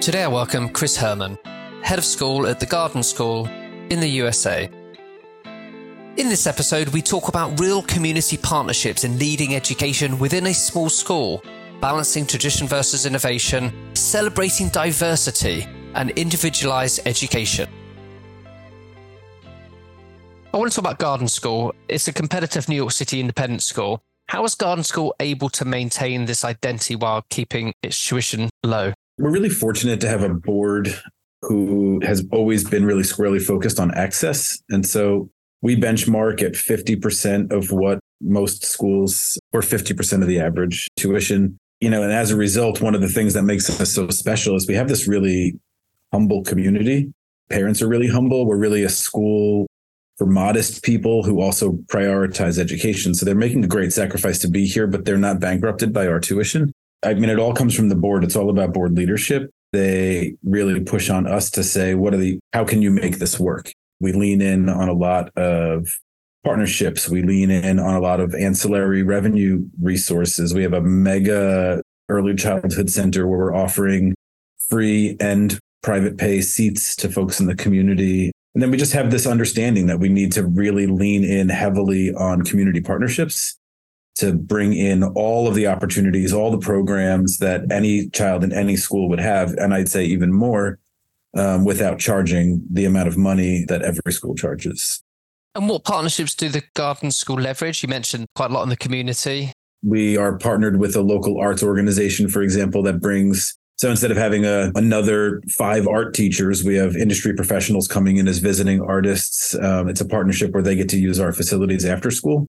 Today I welcome Chris Herman, head of school at the Garden School in the USA. In this episode, we talk about real community partnerships in leading education within a small school, balancing tradition versus innovation, celebrating diversity, and individualized education. I want to talk about Garden School. It's a competitive New York City independent school. How is Garden School able to maintain this identity while keeping its tuition low? We're really fortunate to have a board who has always been really squarely focused on access. And so we benchmark at 50% of what most schools or 50% of the average tuition. You know, and as a result, one of the things that makes us so special is we have this really humble community. Parents are really humble. We're really a school for modest people who also prioritize education. So they're making a great sacrifice to be here, but they're not bankrupted by our tuition. I mean, it all comes from the board. It's all about board leadership. They really push on us to say, what are the, how can you make this work? We lean in on a lot of partnerships. We lean in on a lot of ancillary revenue resources. We have a mega early childhood center where we're offering free and private pay seats to folks in the community. And then we just have this understanding that we need to really lean in heavily on community partnerships to bring in all of the opportunities, all the programs that any child in any school would have. And I'd say even more um, without charging the amount of money that every school charges. And what partnerships do the Garden School leverage? You mentioned quite a lot in the community. We are partnered with a local arts organization, for example, that brings so instead of having a, another five art teachers, we have industry professionals coming in as visiting artists. Um, it's a partnership where they get to use our facilities after school.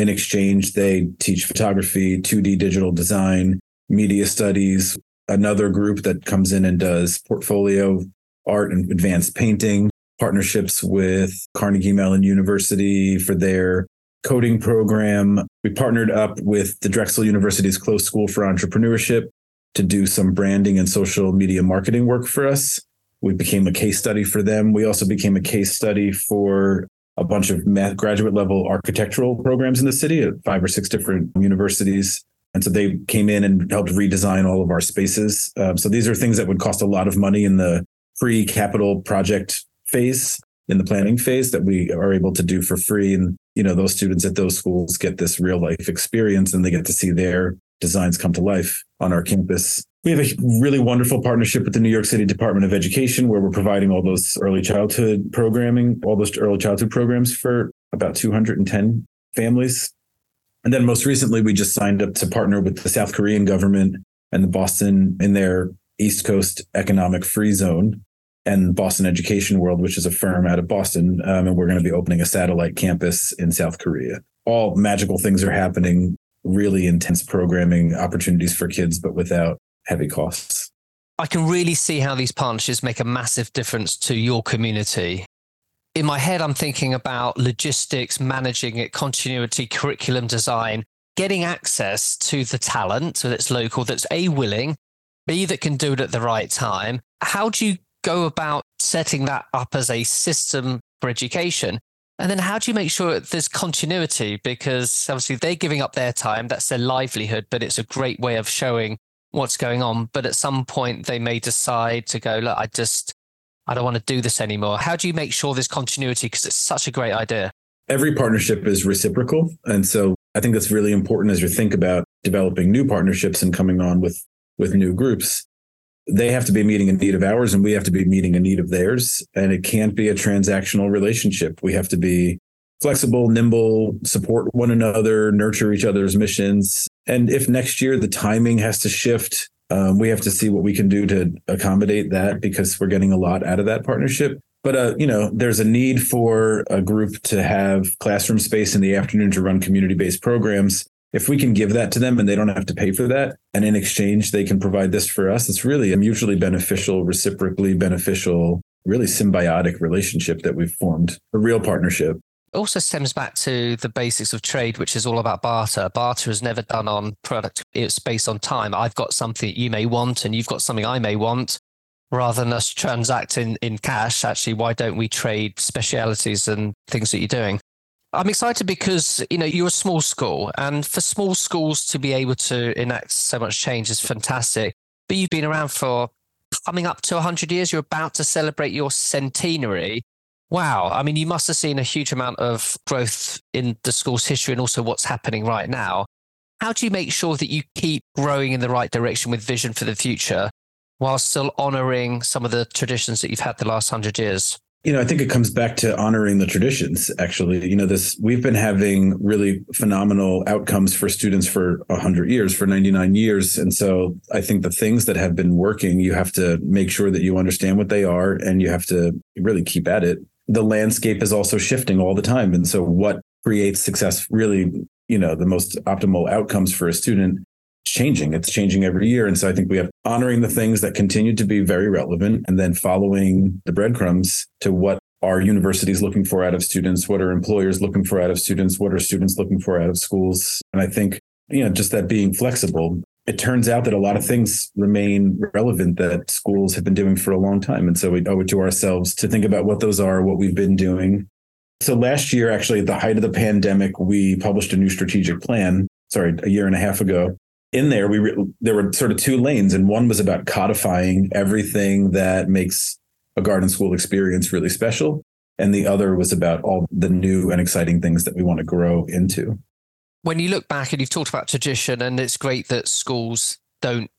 In exchange, they teach photography, 2D digital design, media studies, another group that comes in and does portfolio art and advanced painting, partnerships with Carnegie Mellon University for their coding program. We partnered up with the Drexel University's Close School for Entrepreneurship to do some branding and social media marketing work for us. We became a case study for them. We also became a case study for a bunch of math graduate level architectural programs in the city at five or six different universities. And so they came in and helped redesign all of our spaces. Um, so these are things that would cost a lot of money in the pre capital project phase, in the planning phase that we are able to do for free. And, you know, those students at those schools get this real life experience and they get to see their designs come to life on our campus. We have a really wonderful partnership with the New York City Department of Education where we're providing all those early childhood programming, all those early childhood programs for about 210 families. And then most recently, we just signed up to partner with the South Korean government and the Boston in their East Coast Economic Free Zone and Boston Education World, which is a firm out of Boston. Um, and we're going to be opening a satellite campus in South Korea. All magical things are happening really intense programming opportunities for kids, but without heavy costs. I can really see how these partnerships make a massive difference to your community. In my head, I'm thinking about logistics, managing it, continuity, curriculum design, getting access to the talent so that's local, that's A, willing, B, that can do it at the right time. How do you go about setting that up as a system for education? And then how do you make sure there's continuity? Because obviously they're giving up their time, that's their livelihood, but it's a great way of showing what's going on. But at some point they may decide to go, look, I just, I don't want to do this anymore. How do you make sure there's continuity? Because it's such a great idea. Every partnership is reciprocal. And so I think that's really important as you think about developing new partnerships and coming on with, with new groups they have to be meeting a need of ours and we have to be meeting a need of theirs. And it can't be a transactional relationship. We have to be flexible, nimble, support one another, nurture each other's missions. And if next year the timing has to shift, um, we have to see what we can do to accommodate that because we're getting a lot out of that partnership. But uh, you know, there's a need for a group to have classroom space in the afternoon to run community-based programs if we can give that to them and they don't have to pay for that and in exchange they can provide this for us it's really a mutually beneficial reciprocally beneficial really symbiotic relationship that we've formed a real partnership also stems back to the basics of trade, which is all about barter. Barter is never done on product. It's based on time. I've got something you may want and you've got something I may want. Rather than us transacting in cash, actually, why don't we trade specialities and things that you're doing? I'm excited because you know you're a small school, and for small schools to be able to enact so much change is fantastic. But you've been around for coming up to 100 years. You're about to celebrate your centenary. Wow. I mean, you must have seen a huge amount of growth in the school's history and also what's happening right now. How do you make sure that you keep growing in the right direction with vision for the future while still honoring some of the traditions that you've had the last hundred years? You know, I think it comes back to honoring the traditions, actually. You know, this we've been having really phenomenal outcomes for students for 100 years, for 99 years. And so I think the things that have been working, you have to make sure that you understand what they are and you have to really keep at it. The landscape is also shifting all the time. And so what creates success really, you know, the most optimal outcomes for a student changing. It's changing every year. And so I think we have honoring the things that continue to be very relevant and then following the breadcrumbs to what are universities looking for out of students? What are employers looking for out of students? What are students looking for out of schools? And I think, you know, just that being flexible, it turns out that a lot of things remain relevant that schools have been doing for a long time. And so we owe it to ourselves to think about what those are, what we've been doing. So last year, actually, at the height of the pandemic, we published a new strategic plan, sorry, a year and a half ago, in there we re- there were sort of two lanes and one was about codifying everything that makes a garden school experience really special and the other was about all the new and exciting things that we want to grow into when you look back and you've talked about tradition and it's great that schools don't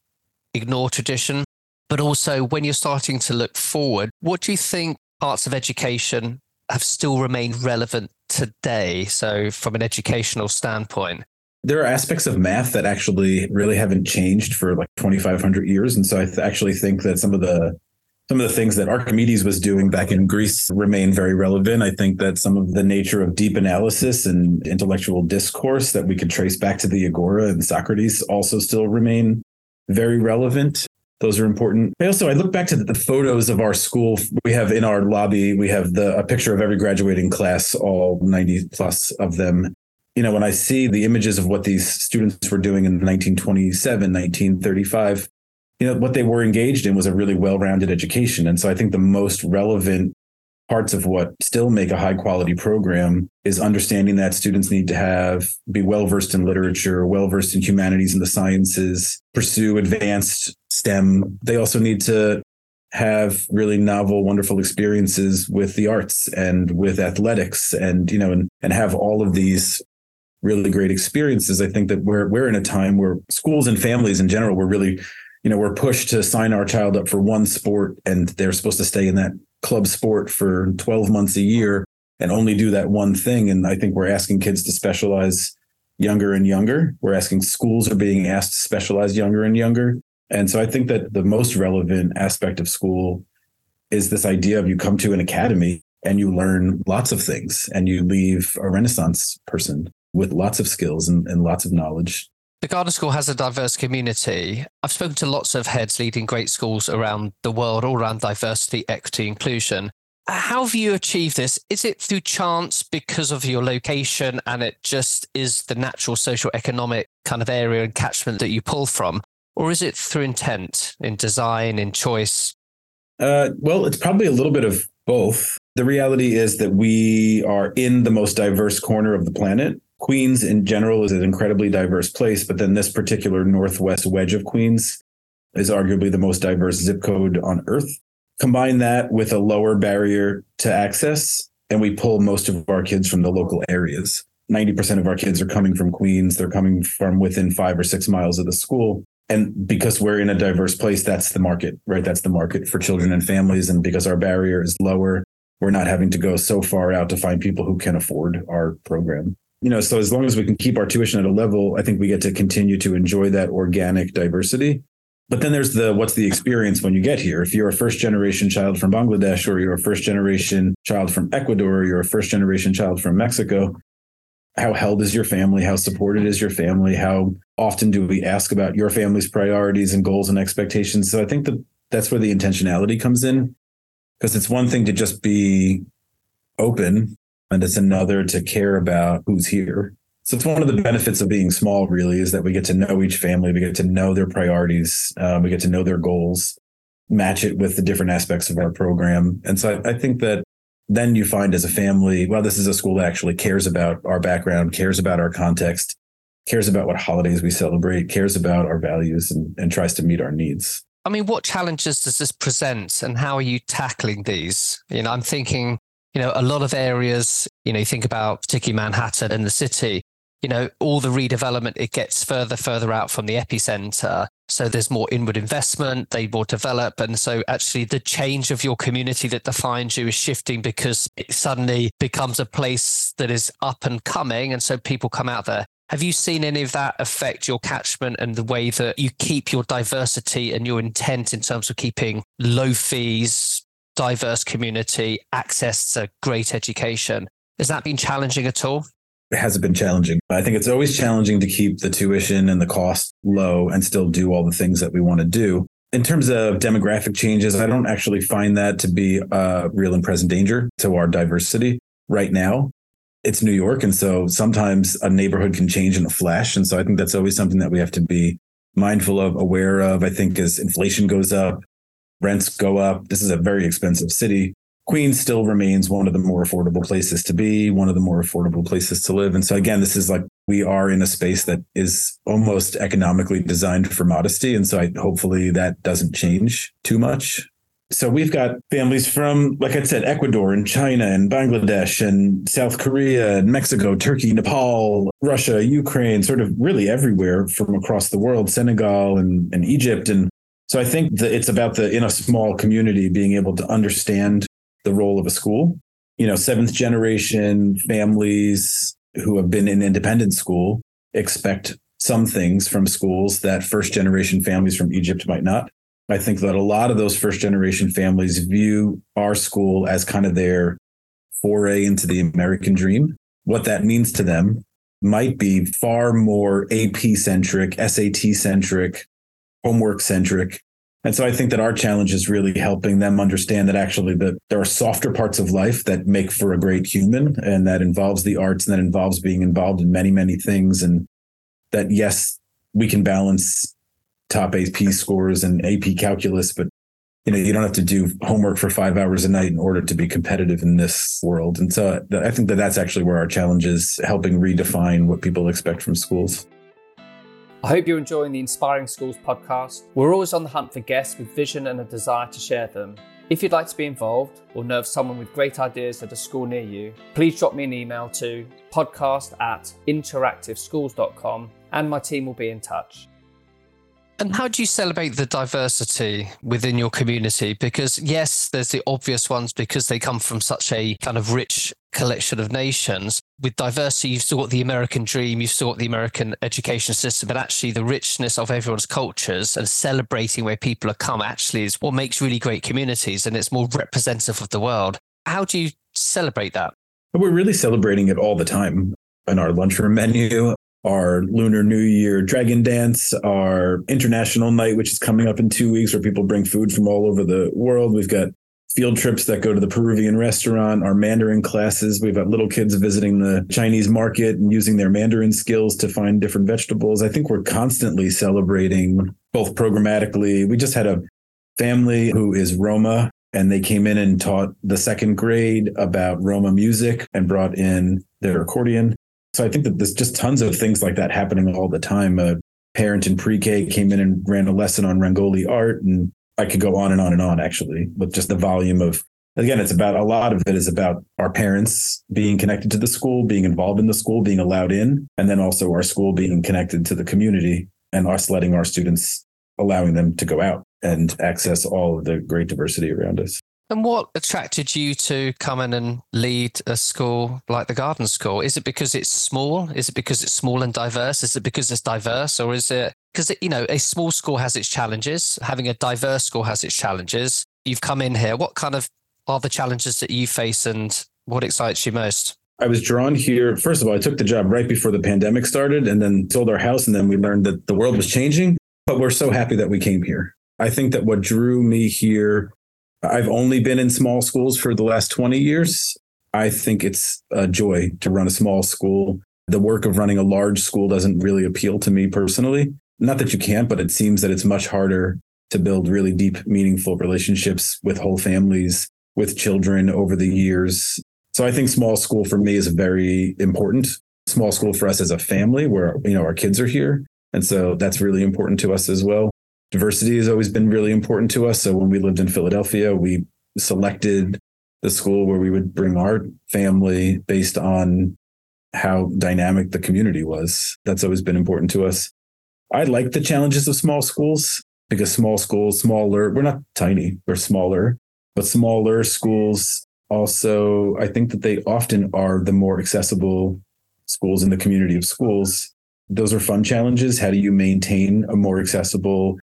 ignore tradition but also when you're starting to look forward what do you think parts of education have still remained relevant today? So from an educational standpoint. There are aspects of math that actually really haven't changed for like 2500 years. And so i th- actually think that some of the some of the things that archimedes was doing back in greece remain very relevant i think that some of the nature of deep analysis and intellectual discourse that we could trace back to the agora and socrates also still remain very relevant those are important. I also I look back to the photos of our school. We have in our lobby, we have the a picture of every graduating class, all 90 plus of them you know, when I see the images of what these students were doing in 1927, 1935, you know, what they were engaged in was a really well rounded education. And so I think the most relevant parts of what still make a high quality program is understanding that students need to have be well versed in literature well versed in humanities and the sciences pursue advanced stem they also need to have really novel wonderful experiences with the arts and with athletics and you know and, and have all of these really great experiences. I think that we're we're in a time where schools and families in general we're really, you know, we're pushed to sign our child up for one sport and they're supposed to stay in that club sport for 12 months a year and only do that one thing. And I think we're asking kids to specialize younger and younger. We're asking schools are being asked to specialize younger and younger. And so I think that the most relevant aspect of school is this idea of you come to an academy and you learn lots of things and you leave a renaissance person with lots of skills and, and lots of knowledge. The Garden School has a diverse community. I've spoken to lots of heads leading great schools around the world, all around diversity, equity, inclusion. How have you achieved this? Is it through chance because of your location and it just is the natural social economic kind of area and catchment that you pull from? Or is it through intent in design, in choice? Uh, well, it's probably a little bit of both. The reality is that we are in the most diverse corner of the planet. Queens in general is an incredibly diverse place, but then this particular northwest wedge of Queens is arguably the most diverse zip code on earth. Combine that with a lower barrier to access, and we pull most of our kids from the local areas. 90% of our kids are coming from Queens. They're coming from within five or six miles of the school. And because we're in a diverse place, that's the market, right? That's the market for children and families. And because our barrier is lower, we're not having to go so far out to find people who can afford our program you know, so as long as we can keep our tuition at a level, I think we get to continue to enjoy that organic diversity. But then there's the what's the experience when you get here? If you're a first generation child from Bangladesh, or you're a first generation child from Ecuador, or you're a first generation child from Mexico, how held is your family? How supported is your family? How often do we ask about your family's priorities and goals and expectations? So I think that that's where the intentionality comes in. Because it's one thing to just be open and it's another to care about who's here. So it's one of the benefits of being small, really, is that we get to know each family, we get to know their priorities, uh, we get to know their goals, match it with the different aspects of our program. And so I, I think that then you find as a family, well, this is a school that actually cares about our background, cares about our context, cares about what holidays we celebrate, cares about our values, and, and tries to meet our needs. I mean, what challenges does this present and how are you tackling these? You know, I'm thinking, you know, a lot of areas, you know, you think about particularly Manhattan and the city, you know, all the redevelopment, it gets further, further out from the epicenter. So there's more inward investment, they more develop. And so actually the change of your community that defines you is shifting because it suddenly becomes a place that is up and coming. And so people come out there. Have you seen any of that affect your catchment and the way that you keep your diversity and your intent in terms of keeping low fees, diverse community, access to great education? Has that been challenging at all? It hasn't been challenging. I think it's always challenging to keep the tuition and the cost low and still do all the things that we want to do. In terms of demographic changes, I don't actually find that to be a real and present danger to our diversity right now it's New York. And so sometimes a neighborhood can change in a flash. And so I think that's always something that we have to be mindful of, aware of. I think as inflation goes up, rents go up. This is a very expensive city. Queens still remains one of the more affordable places to be, one of the more affordable places to live. And so again, this is like we are in a space that is almost economically designed for modesty. And so I hopefully that doesn't change too much so we've got families from, like I said, Ecuador and China and Bangladesh and South Korea and Mexico, Turkey, Nepal, Russia, Ukraine, sort of really everywhere from across the world, Senegal and, and Egypt. And so I think that it's about the, in a small community, being able to understand the role of a school. You know, seventh generation families who have been in independent school expect some things from schools that first generation families from Egypt might not. I think that a lot of those first generation families view our school as kind of their foray into the American dream. What that means to them might be far more AP centric, SAT centric, homework centric. And so I think that our challenge is really helping them understand that actually that there are softer parts of life that make for a great human and that involves the arts and that involves being involved in many, many things. And that yes, we can balance top AP scores and AP calculus, but you know, you don't have to do homework for five hours a night in order to be competitive in this world. And so I think that that's actually where our challenge is helping redefine what people expect from schools. I hope you're enjoying the Inspiring Schools podcast. We're always on the hunt for guests with vision and a desire to share them. If you'd like to be involved or know of someone with great ideas at a school near you, please drop me an email to podcast at interactiveschools.com and my team will be in touch. And how do you celebrate the diversity within your community? Because, yes, there's the obvious ones because they come from such a kind of rich collection of nations. With diversity, you've still got the American dream, you've still got the American education system, but actually the richness of everyone's cultures and celebrating where people have come actually is what makes really great communities and it's more representative of the world. How do you celebrate that? We're really celebrating it all the time in our lunchroom menu our Lunar New Year Dragon Dance, our International Night, which is coming up in two weeks, where people bring food from all over the world. We've got field trips that go to the Peruvian restaurant, our Mandarin classes. We've got little kids visiting the Chinese market and using their Mandarin skills to find different vegetables. I think we're constantly celebrating both programmatically. We just had a family who is Roma and they came in and taught the second grade about Roma music and brought in their accordion. So I think that there's just tons of things like that happening all the time. A parent in pre-K came in and ran a lesson on Rangoli art, and I could go on and on and on actually with just the volume of. Again, it's about a lot of it is about our parents being connected to the school, being involved in the school, being allowed in, and then also our school being connected to the community and us letting our students allowing them to go out and access all of the great diversity around us. And what attracted you to come in and lead a school like the Garden School? Is it because it's small? Is it because it's small and diverse? Is it because it's diverse? Or is it because, you know, a small school has its challenges? Having a diverse school has its challenges. You've come in here. What kind of are the challenges that you face and what excites you most? I was drawn here. First of all, I took the job right before the pandemic started and then sold our house. And then we learned that the world was changing. But we're so happy that we came here. I think that what drew me here I've only been in small schools for the last 20 years. I think it's a joy to run a small school. The work of running a large school doesn't really appeal to me personally. Not that you can't, but it seems that it's much harder to build really deep, meaningful relationships with whole families, with children over the years. So I think small school for me is very important. Small school for us as a family where, you know, our kids are here. And so that's really important to us as well. Diversity has always been really important to us. So when we lived in Philadelphia, we selected the school where we would bring our family based on how dynamic the community was. That's always been important to us. I like the challenges of small schools because small schools, smaller, we're not tiny, we're smaller, but smaller schools also, I think that they often are the more accessible schools in the community of schools. Those are fun challenges. How do you maintain a more accessible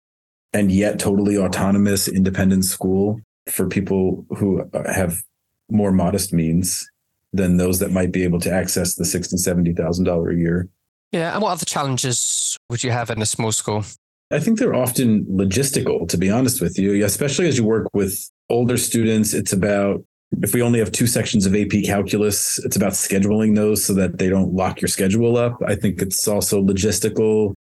and yet totally autonomous, independent school for people who have more modest means than those that might be able to access the sixty seventy thousand dollar a year. Yeah, and what other challenges would you have in a small school? I think they're often logistical, to be honest with you, especially as you work with older students. It's about if we only have two sections of AP calculus, it's about scheduling those so that they don't lock your schedule up. I think it's also logistical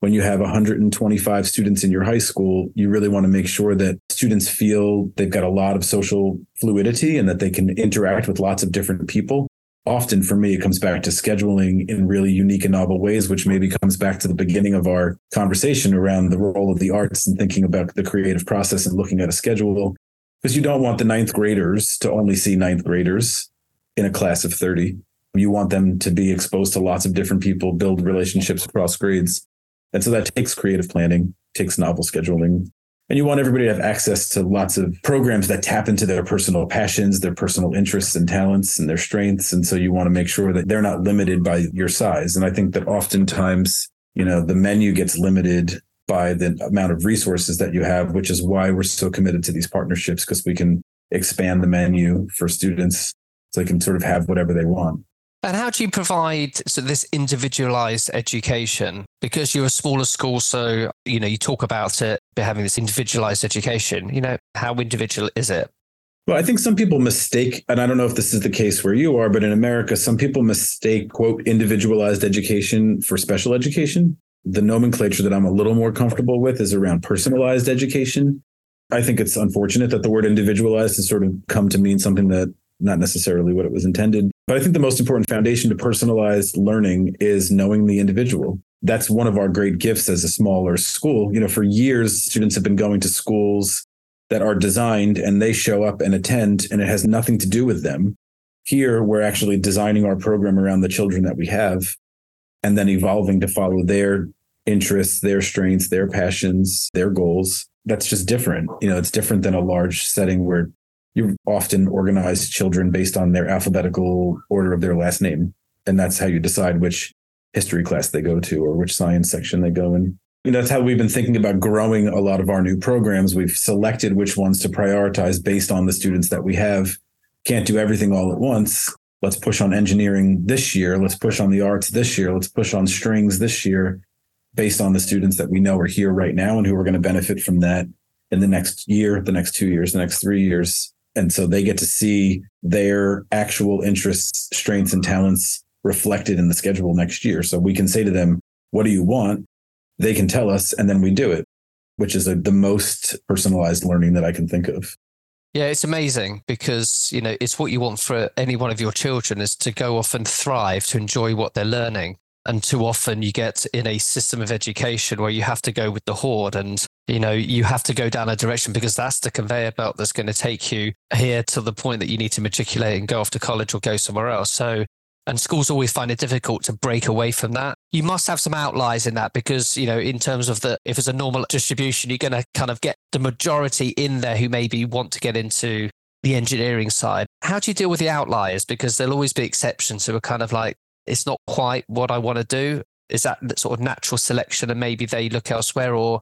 when you have 125 students in your high school, you really want to make sure that students feel they've got a lot of social fluidity and that they can interact with lots of different people. Often for me, it comes back to scheduling in really unique and novel ways, which maybe comes back to the beginning of our conversation around the role of the arts and thinking about the creative process and looking at a schedule. Because you don't want the ninth graders to only see ninth graders in a class of 30. You want them to be exposed to lots of different people, build relationships across grades. And so that takes creative planning, takes novel scheduling. And you want everybody to have access to lots of programs that tap into their personal passions, their personal interests and talents and their strengths. And so you want to make sure that they're not limited by your size. And I think that oftentimes, you know, the menu gets limited by the amount of resources that you have, which is why we're so committed to these partnerships because we can expand the menu for students so they can sort of have whatever they want. And how do you provide so this individualized education? Because you're a smaller school, so you know you talk about it having this individualized education. You know, how individual is it? Well, I think some people mistake, and I don't know if this is the case where you are, but in America, some people mistake quote individualized education for special education. The nomenclature that I'm a little more comfortable with is around personalized education. I think it's unfortunate that the word individualized has sort of come to mean something that not necessarily what it was intended. But I think the most important foundation to personalized learning is knowing the individual. That's one of our great gifts as a smaller school. You know, for years, students have been going to schools that are designed and they show up and attend, and it has nothing to do with them. Here, we're actually designing our program around the children that we have and then evolving to follow their interests, their strengths, their passions, their goals. That's just different. You know, it's different than a large setting where you often organize children based on their alphabetical order of their last name. And that's how you decide which history class they go to or which science section they go in. Know, that's how we've been thinking about growing a lot of our new programs. We've selected which ones to prioritize based on the students that we have. Can't do everything all at once. Let's push on engineering this year. Let's push on the arts this year. Let's push on strings this year based on the students that we know are here right now and who are going to benefit from that in the next year, the next two years, the next three years. And so they get to see their actual interests, strengths, and talents reflected in the schedule next year. So we can say to them, What do you want? They can tell us, and then we do it, which is a, the most personalized learning that I can think of. Yeah, it's amazing because, you know, it's what you want for any one of your children is to go off and thrive, to enjoy what they're learning. And too often you get in a system of education where you have to go with the horde and you know you have to go down a direction because that's the conveyor belt that's going to take you here to the point that you need to matriculate and go off to college or go somewhere else. So and schools always find it difficult to break away from that. You must have some outliers in that because you know in terms of the if it's a normal distribution you're going to kind of get the majority in there who maybe want to get into the engineering side. How do you deal with the outliers? Because there'll always be exceptions who are kind of like it's not quite what i want to do. Is that sort of natural selection and maybe they look elsewhere or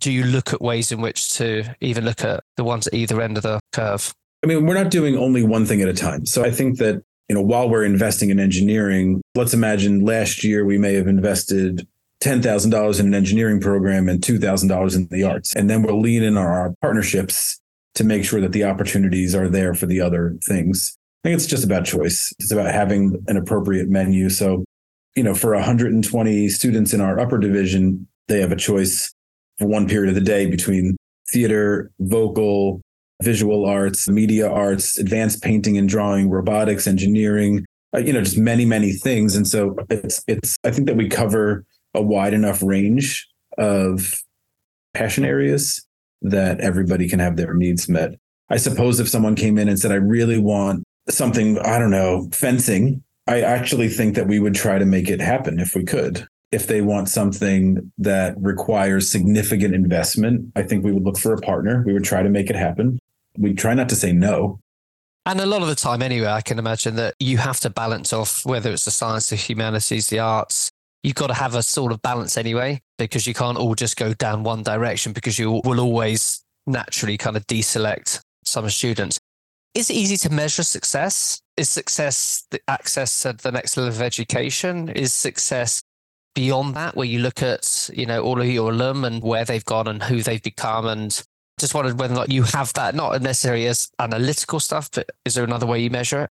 do you look at ways in which to even look at the ones at either end of the curve? I mean, we're not doing only one thing at a time. So I think that, you know, while we're investing in engineering, let's imagine last year we may have invested $10,000 in an engineering program and $2,000 in the arts. And then we'll lean in on our partnerships to make sure that the opportunities are there for the other things. I think it's just about choice. It's about having an appropriate menu. So, you know, for 120 students in our upper division, they have a choice one period of the day between theater, vocal, visual arts, media arts, advanced painting and drawing, robotics, engineering, uh, you know, just many, many things. And so it's, it's, I think that we cover a wide enough range of passion areas that everybody can have their needs met. I suppose if someone came in and said, I really want something, I don't know, fencing, I actually think that we would try to make it happen if we could. If they want something that requires significant investment, I think we would look for a partner. We would try to make it happen. We try not to say no. And a lot of the time, anyway, I can imagine that you have to balance off whether it's the science, the humanities, the arts. You've got to have a sort of balance anyway, because you can't all just go down one direction because you will always naturally kind of deselect some students. Is it easy to measure success? Is success the access to the next level of education? Is success beyond that, where you look at, you know, all of your alum and where they've gone and who they've become? And just wondered whether or not you have that, not necessarily as analytical stuff, but is there another way you measure it?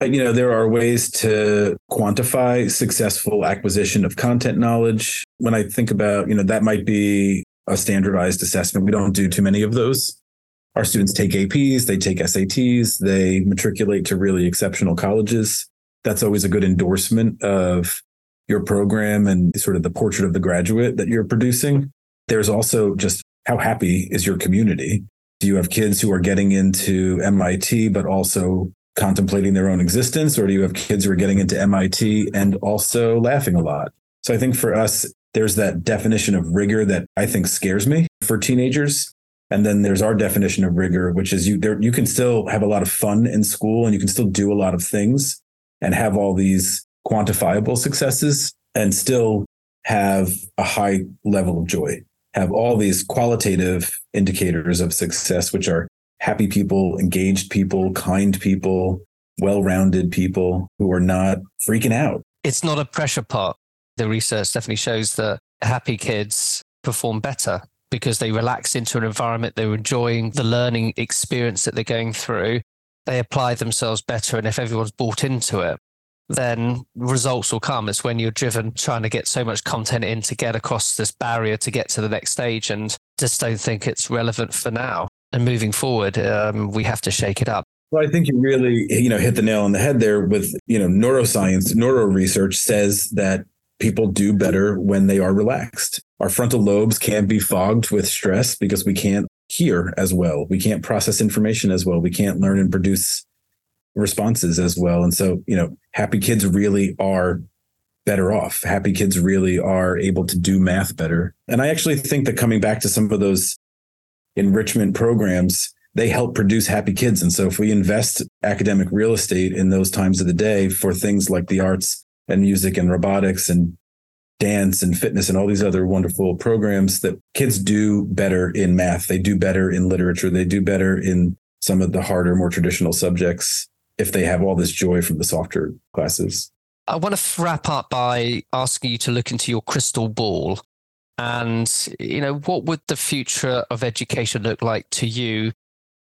Uh, you know, there are ways to quantify successful acquisition of content knowledge. When I think about, you know, that might be a standardized assessment. We don't do too many of those our students take APs, they take SATs, they matriculate to really exceptional colleges. That's always a good endorsement of your program and sort of the portrait of the graduate that you're producing. There's also just how happy is your community? Do you have kids who are getting into MIT, but also contemplating their own existence? Or do you have kids who are getting into MIT and also laughing a lot? So I think for us, there's that definition of rigor that I think scares me for teenagers and then there's our definition of rigor, which is you there you can still have a lot of fun in school and you can still do a lot of things and have all these quantifiable successes and still have a high level of joy. Have all these qualitative indicators of success, which are happy people, engaged people, kind people, well-rounded people who are not freaking out. It's not a pressure pot. The research definitely shows that happy kids perform better because they relax into an environment, they're enjoying the learning experience that they're going through, they apply themselves better. And if everyone's bought into it, then results will come. It's when you're driven trying to get so much content in to get across this barrier to get to the next stage and just don't think it's relevant for now. And moving forward, um, we have to shake it up. Well, I think you really, you know, hit the nail on the head there with, you know, neuroscience, neuro research says that people do better when they are relaxed. Our frontal lobes can be fogged with stress because we can't hear as well. We can't process information as well. We can't learn and produce responses as well. And so, you know, happy kids really are better off. Happy kids really are able to do math better. And I actually think that coming back to some of those enrichment programs, they help produce happy kids. And so if we invest academic real estate in those times of the day for things like the arts and music and robotics and dance and fitness and all these other wonderful programs that kids do better in math. They do better in literature. They do better in some of the harder, more traditional subjects if they have all this joy from the softer classes. I want to wrap up by asking you to look into your crystal ball and you know what would the future of education look like to you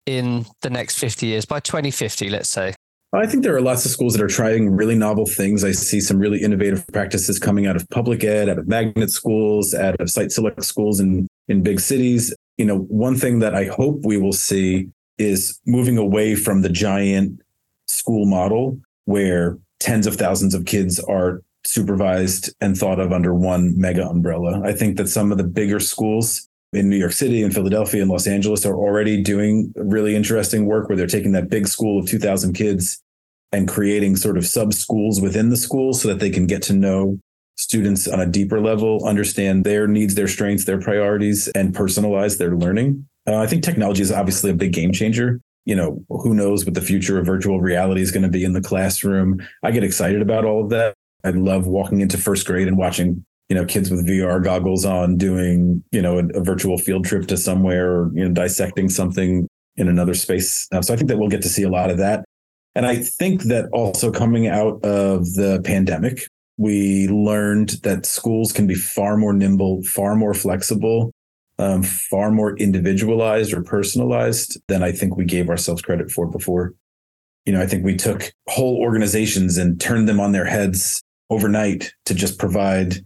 in the next 50 years by 2050 let's say I think there are lots of schools that are trying really novel things. I see some really innovative practices coming out of public ed, out of magnet schools, out of site select schools in, in big cities. You know, one thing that I hope we will see is moving away from the giant school model where tens of thousands of kids are supervised and thought of under one mega umbrella. I think that some of the bigger schools in New York City and Philadelphia and Los Angeles are already doing really interesting work where they're taking that big school of 2000 kids and creating sort of sub schools within the school so that they can get to know students on a deeper level, understand their needs, their strengths, their priorities, and personalize their learning. Uh, I think technology is obviously a big game changer. You know, who knows what the future of virtual reality is going to be in the classroom. I get excited about all of that. I love walking into first grade and watching you know kids with VR goggles on doing you know a, a virtual field trip to somewhere or you know dissecting something in another space. Uh, so I think that we'll get to see a lot of that. And I think that also coming out of the pandemic, we learned that schools can be far more nimble, far more flexible, um, far more individualized or personalized than I think we gave ourselves credit for before. You know, I think we took whole organizations and turned them on their heads overnight to just provide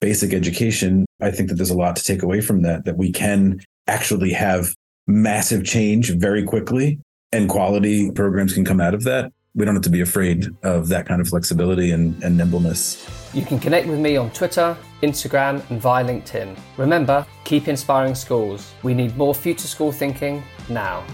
basic education, I think that there's a lot to take away from that, that we can actually have massive change very quickly and quality programs can come out of that. We don't have to be afraid of that kind of flexibility and, and nimbleness. You can connect with me on Twitter, Instagram, and via LinkedIn. Remember, keep inspiring schools. We need more future school thinking now.